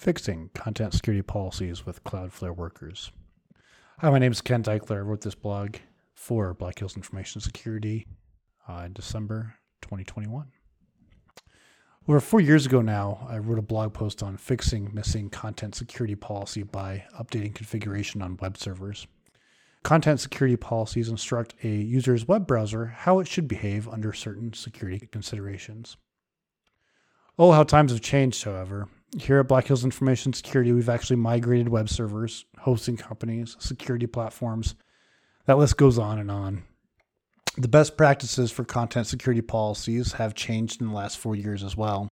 Fixing Content Security Policies with Cloudflare Workers. Hi, my name is Kent Ickler. I wrote this blog for Black Hills Information Security uh, in December 2021. Over four years ago now, I wrote a blog post on fixing missing content security policy by updating configuration on web servers. Content security policies instruct a user's web browser how it should behave under certain security considerations. Oh, how times have changed, however. Here at Black Hills Information Security, we've actually migrated web servers, hosting companies, security platforms. That list goes on and on. The best practices for content security policies have changed in the last four years as well.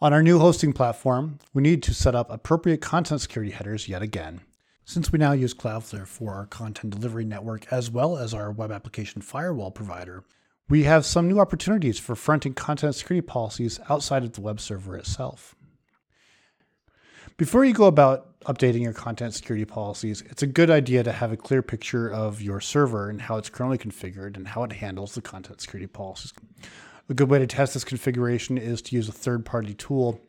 On our new hosting platform, we need to set up appropriate content security headers yet again. Since we now use Cloudflare for our content delivery network as well as our web application firewall provider, we have some new opportunities for fronting content security policies outside of the web server itself. Before you go about updating your content security policies, it's a good idea to have a clear picture of your server and how it's currently configured and how it handles the content security policies. A good way to test this configuration is to use a third party tool.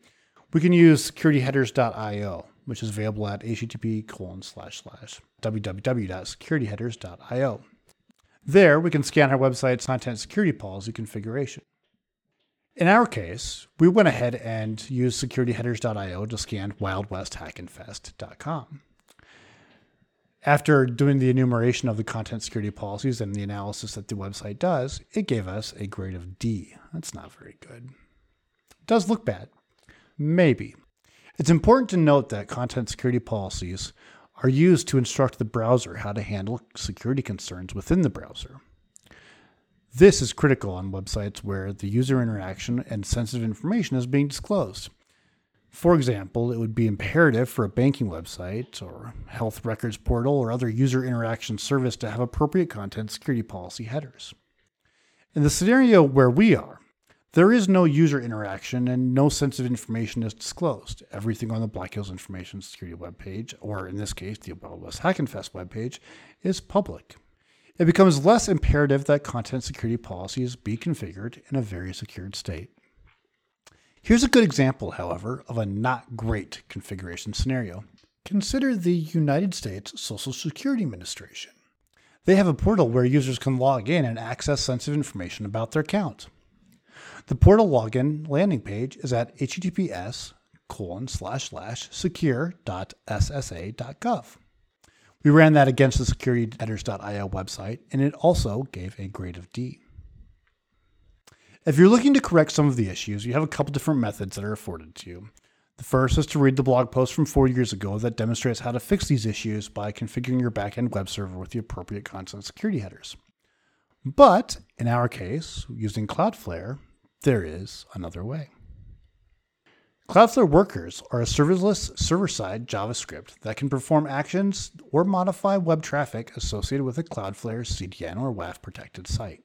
We can use securityheaders.io, which is available at http colon slash slash www.securityheaders.io. There, we can scan our website's content security policy configuration. In our case, we went ahead and used securityheaders.io to scan wildwesthackinfest.com. After doing the enumeration of the content security policies and the analysis that the website does, it gave us a grade of D. That's not very good. It does look bad. Maybe. It's important to note that content security policies are used to instruct the browser how to handle security concerns within the browser. This is critical on websites where the user interaction and sensitive information is being disclosed. For example, it would be imperative for a banking website or health records portal or other user interaction service to have appropriate content security policy headers. In the scenario where we are, there is no user interaction and no sensitive information is disclosed. Everything on the Black Hills Information Security webpage, or in this case, the Wild West Hackinfest webpage, is public. It becomes less imperative that content security policies be configured in a very secured state. Here's a good example, however, of a not great configuration scenario. Consider the United States Social Security Administration. They have a portal where users can log in and access sensitive information about their account. The portal login landing page is at https colon slash slash secure.ssa.gov. We ran that against the securityheaders.io website, and it also gave a grade of D. If you're looking to correct some of the issues, you have a couple different methods that are afforded to you. The first is to read the blog post from four years ago that demonstrates how to fix these issues by configuring your backend web server with the appropriate content security headers. But in our case, using Cloudflare, there is another way. Cloudflare Workers are a serverless server side JavaScript that can perform actions or modify web traffic associated with a Cloudflare CDN or WAF protected site.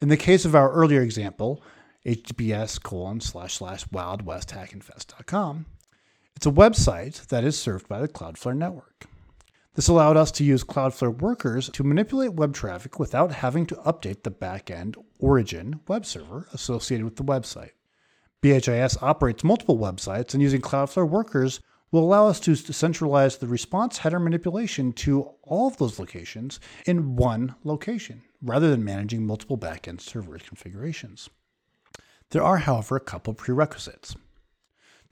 In the case of our earlier example, https colon slash slash wildwesthackinfest.com, it's a website that is served by the Cloudflare network. This allowed us to use Cloudflare workers to manipulate web traffic without having to update the backend origin web server associated with the website. BHIS operates multiple websites, and using Cloudflare Workers will allow us to centralize the response header manipulation to all of those locations in one location, rather than managing multiple backend server configurations. There are, however, a couple prerequisites.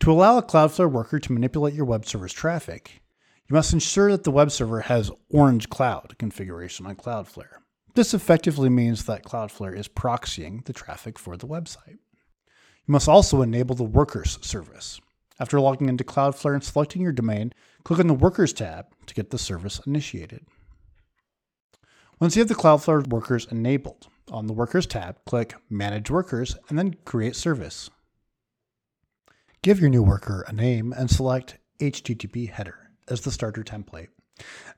To allow a Cloudflare worker to manipulate your web server's traffic, you must ensure that the web server has Orange Cloud configuration on Cloudflare. This effectively means that Cloudflare is proxying the traffic for the website. You must also enable the Workers service. After logging into Cloudflare and selecting your domain, click on the Workers tab to get the service initiated. Once you have the Cloudflare Workers enabled, on the Workers tab, click Manage Workers and then Create Service. Give your new worker a name and select HTTP header as the starter template.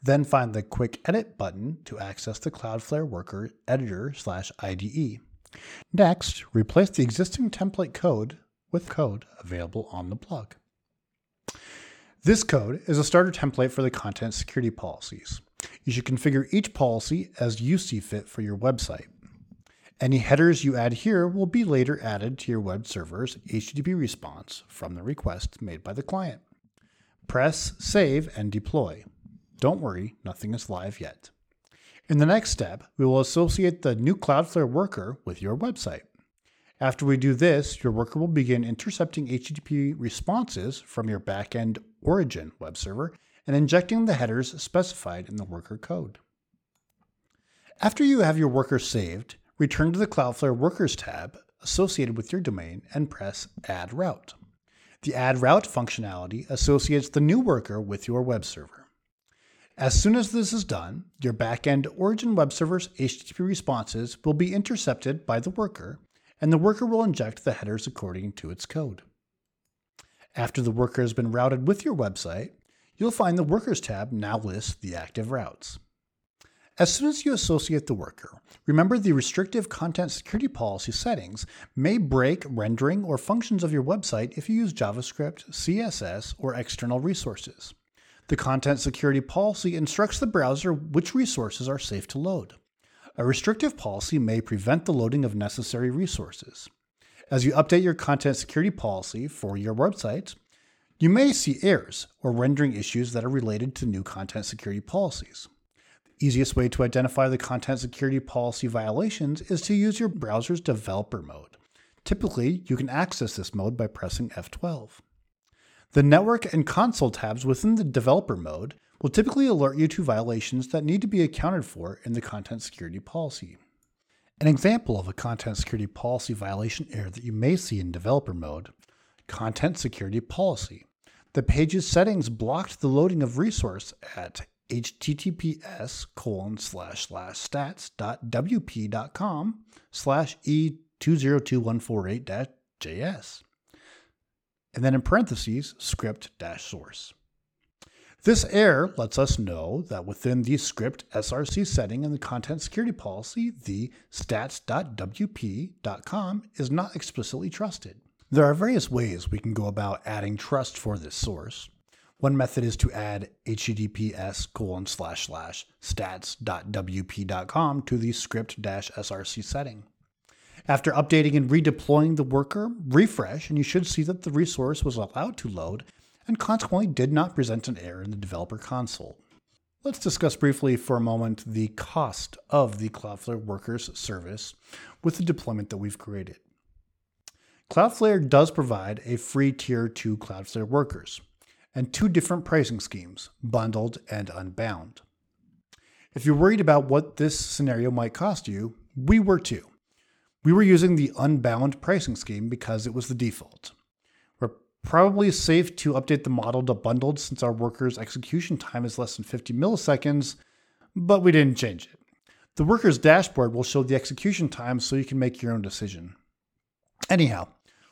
Then find the Quick Edit button to access the Cloudflare Worker Editor slash IDE. Next, replace the existing template code with code available on the blog. This code is a starter template for the content security policies. You should configure each policy as you see fit for your website. Any headers you add here will be later added to your web server's HTTP response from the request made by the client. Press Save and deploy. Don't worry, nothing is live yet. In the next step, we will associate the new Cloudflare worker with your website. After we do this, your worker will begin intercepting HTTP responses from your backend origin web server and injecting the headers specified in the worker code. After you have your worker saved, return to the Cloudflare Workers tab associated with your domain and press Add Route. The Add Route functionality associates the new worker with your web server. As soon as this is done, your backend origin web server's HTTP responses will be intercepted by the worker, and the worker will inject the headers according to its code. After the worker has been routed with your website, you'll find the Workers tab now lists the active routes. As soon as you associate the worker, remember the restrictive content security policy settings may break rendering or functions of your website if you use JavaScript, CSS, or external resources. The content security policy instructs the browser which resources are safe to load. A restrictive policy may prevent the loading of necessary resources. As you update your content security policy for your website, you may see errors or rendering issues that are related to new content security policies The easiest way to identify the content security policy violations is to use your browser's developer mode. Typically, you can access this mode by pressing F12. The network and console tabs within the developer mode will typically alert you to violations that need to be accounted for in the content security policy. An example of a content security policy violation error that you may see in developer mode, content security policy. The page's settings blocked the loading of resource at https colon slash slash stats.wp.com slash e202148-js. And then in parentheses, script dash source. This error lets us know that within the script SRC setting in the content security policy, the stats.wp.com is not explicitly trusted. There are various ways we can go about adding trust for this source. One method is to add https colon slash slash stats.wp.com to the script src setting. After updating and redeploying the worker, refresh, and you should see that the resource was allowed to load and consequently did not present an error in the developer console. Let's discuss briefly for a moment the cost of the Cloudflare Workers service with the deployment that we've created. Cloudflare does provide a free tier to Cloudflare Workers and two different pricing schemes, bundled and unbound. If you're worried about what this scenario might cost you, we were too. We were using the unbound pricing scheme because it was the default. We're probably safe to update the model to bundled since our worker's execution time is less than 50 milliseconds, but we didn't change it. The worker's dashboard will show the execution time so you can make your own decision. Anyhow,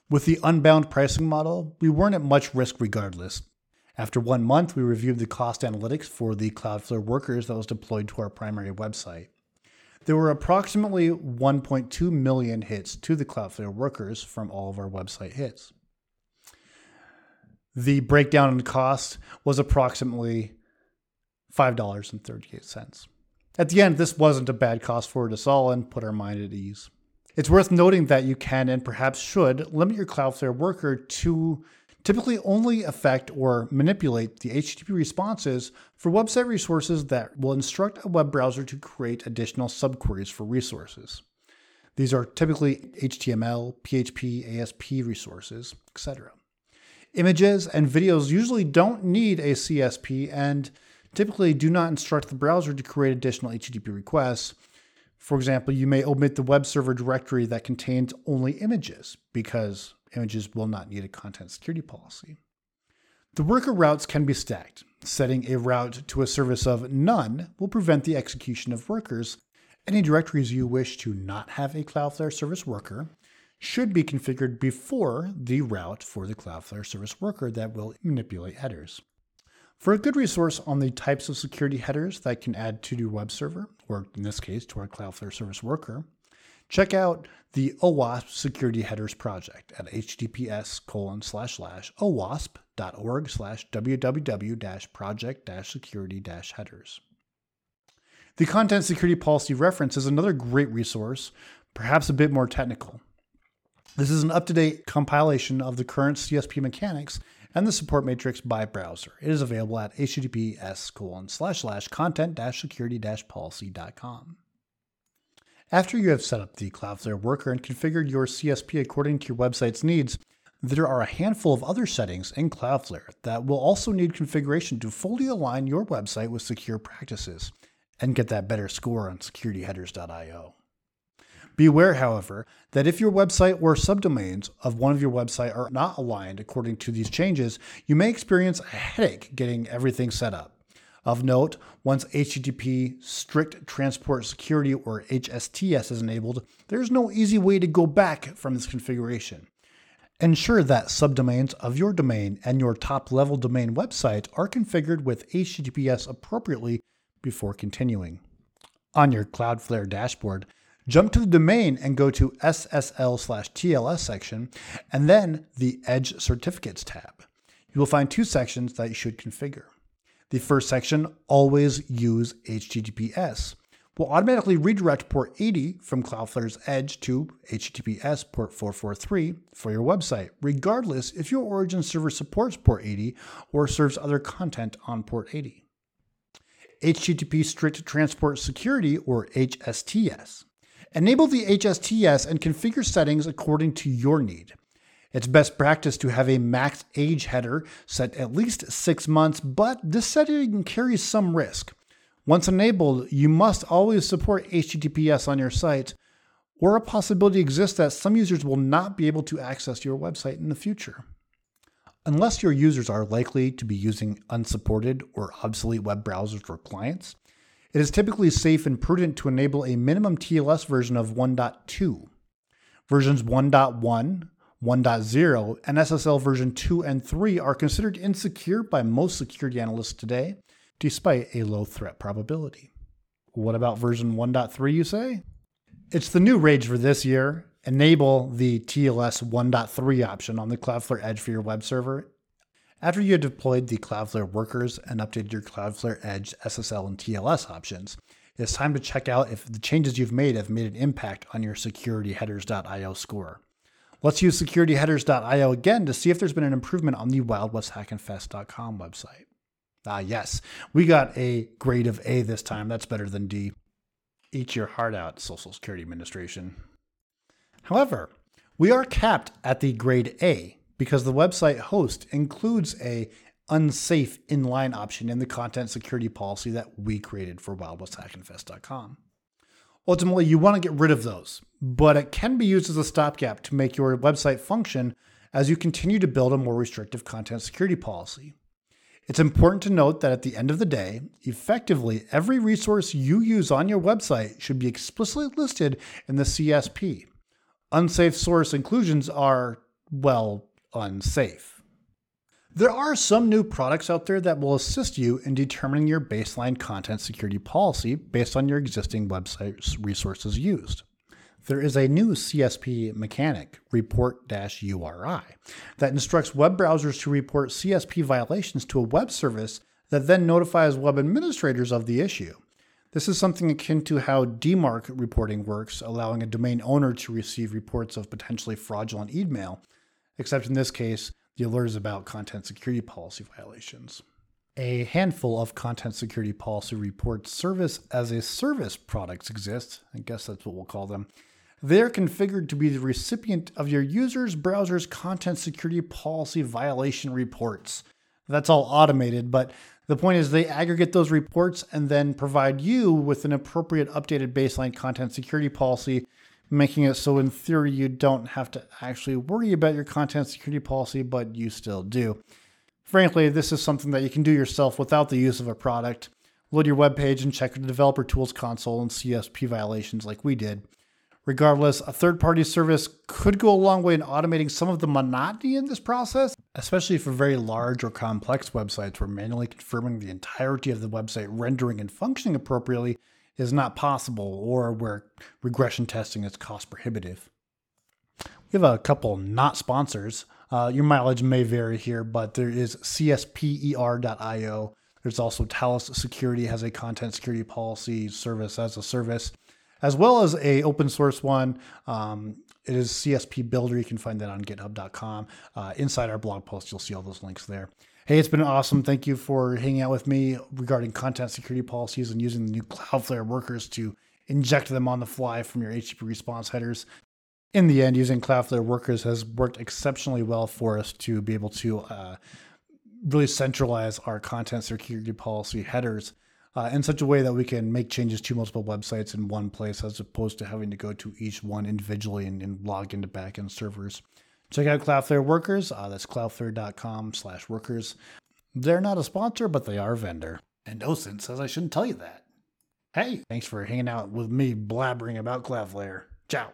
with the unbound pricing model, we weren't at much risk regardless, after one month, we reviewed the cost analytics for the Cloudflare workers that was deployed to our primary website. There were approximately 1.2 million hits to the Cloudflare workers from all of our website hits. The breakdown in cost was approximately $5.38. At the end, this wasn't a bad cost for us all and put our mind at ease. It's worth noting that you can and perhaps should limit your Cloudflare worker to typically only affect or manipulate the HTTP responses for website resources that will instruct a web browser to create additional subqueries for resources. These are typically HTML, PHP, ASP resources, etc. Images and videos usually don't need a CSP and typically do not instruct the browser to create additional HTTP requests. For example, you may omit the web server directory that contains only images because images will not need a content security policy. The worker routes can be stacked. Setting a route to a service of none will prevent the execution of workers. Any directories you wish to not have a Cloudflare service worker should be configured before the route for the Cloudflare service worker that will manipulate headers. For a good resource on the types of security headers that can add to your web server, or in this case to our Cloudflare service worker, Check out the OWASP Security Headers Project at https colon slash slash owasp.org slash www project security headers. The Content Security Policy Reference is another great resource perhaps a bit more technical. This is an up to date compilation of the current CSP mechanics and the support matrix by browser. It is available at https colon slash slash content security policy.com. After you have set up the Cloudflare worker and configured your CSP according to your website's needs, there are a handful of other settings in Cloudflare that will also need configuration to fully align your website with secure practices and get that better score on securityheaders.io. Beware, however, that if your website or subdomains of one of your website are not aligned according to these changes, you may experience a headache getting everything set up. Of note, once HTTP Strict Transport Security or HSTS is enabled, there's no easy way to go back from this configuration. Ensure that subdomains of your domain and your top level domain website are configured with HTTPS appropriately before continuing. On your Cloudflare dashboard, jump to the domain and go to SSL slash TLS section and then the Edge Certificates tab. You will find two sections that you should configure. The first section, always use HTTPS, We'll automatically redirect port 80 from Cloudflare's Edge to HTTPS port 443 for your website, regardless if your origin server supports port 80 or serves other content on port 80. HTTP Strict Transport Security, or HSTS. Enable the HSTS and configure settings according to your need. It's best practice to have a max age header set at least six months, but this setting carries some risk. Once enabled, you must always support HTTPS on your site, or a possibility exists that some users will not be able to access your website in the future. Unless your users are likely to be using unsupported or obsolete web browsers or clients, it is typically safe and prudent to enable a minimum TLS version of 1.2. Versions 1.1, 1.0, and SSL version 2 and 3 are considered insecure by most security analysts today, despite a low threat probability. What about version 1.3, you say? It's the new rage for this year. Enable the TLS 1.3 option on the Cloudflare Edge for your web server. After you have deployed the Cloudflare workers and updated your Cloudflare Edge SSL and TLS options, it's time to check out if the changes you've made have made an impact on your securityheaders.io score. Let's use securityheaders.io again to see if there's been an improvement on the wildwesthackinfest.com website. Ah, yes, we got a grade of A this time. That's better than D. Eat your heart out, Social Security Administration. However, we are capped at the grade A because the website host includes a unsafe inline option in the content security policy that we created for wildwesthackinfest.com. Ultimately, you want to get rid of those, but it can be used as a stopgap to make your website function as you continue to build a more restrictive content security policy. It's important to note that at the end of the day, effectively every resource you use on your website should be explicitly listed in the CSP. Unsafe source inclusions are, well, unsafe. There are some new products out there that will assist you in determining your baseline content security policy based on your existing website resources used there is a new CSP mechanic, report URI, that instructs web browsers to report CSP violations to a web service that then notifies web administrators of the issue. This is something akin to how DMARC reporting works, allowing a domain owner to receive reports of potentially fraudulent email, except in this case, the alert is about content security policy violations. A handful of content security policy reports service as a service products exist. I guess that's what we'll call them they're configured to be the recipient of your user's browser's content security policy violation reports. That's all automated, but the point is they aggregate those reports and then provide you with an appropriate updated baseline content security policy, making it so in theory you don't have to actually worry about your content security policy, but you still do. Frankly, this is something that you can do yourself without the use of a product. Load your web page and check the developer tools console and CSP violations like we did. Regardless, a third party service could go a long way in automating some of the monotony in this process, especially for very large or complex websites where manually confirming the entirety of the website rendering and functioning appropriately is not possible or where regression testing is cost prohibitive. We have a couple not sponsors. Uh, your mileage may vary here, but there is CSPER.io. There's also Talos Security has a content security policy service as a service. As well as a open source one. Um, it is CSP Builder. You can find that on GitHub.com. Uh, inside our blog post, you'll see all those links there. Hey, it's been awesome. Thank you for hanging out with me regarding content security policies and using the new Cloudflare workers to inject them on the fly from your HTTP response headers. In the end, using Cloudflare workers has worked exceptionally well for us to be able to uh, really centralize our content security policy headers uh, in such a way that we can make changes to multiple websites in one place as opposed to having to go to each one individually and, and log into backend servers. Check out Cloudflare Workers. Uh, that's cloudflare.com slash workers. They're not a sponsor, but they are a vendor. And OSINT says I shouldn't tell you that. Hey, thanks for hanging out with me blabbering about Cloudflare. Ciao.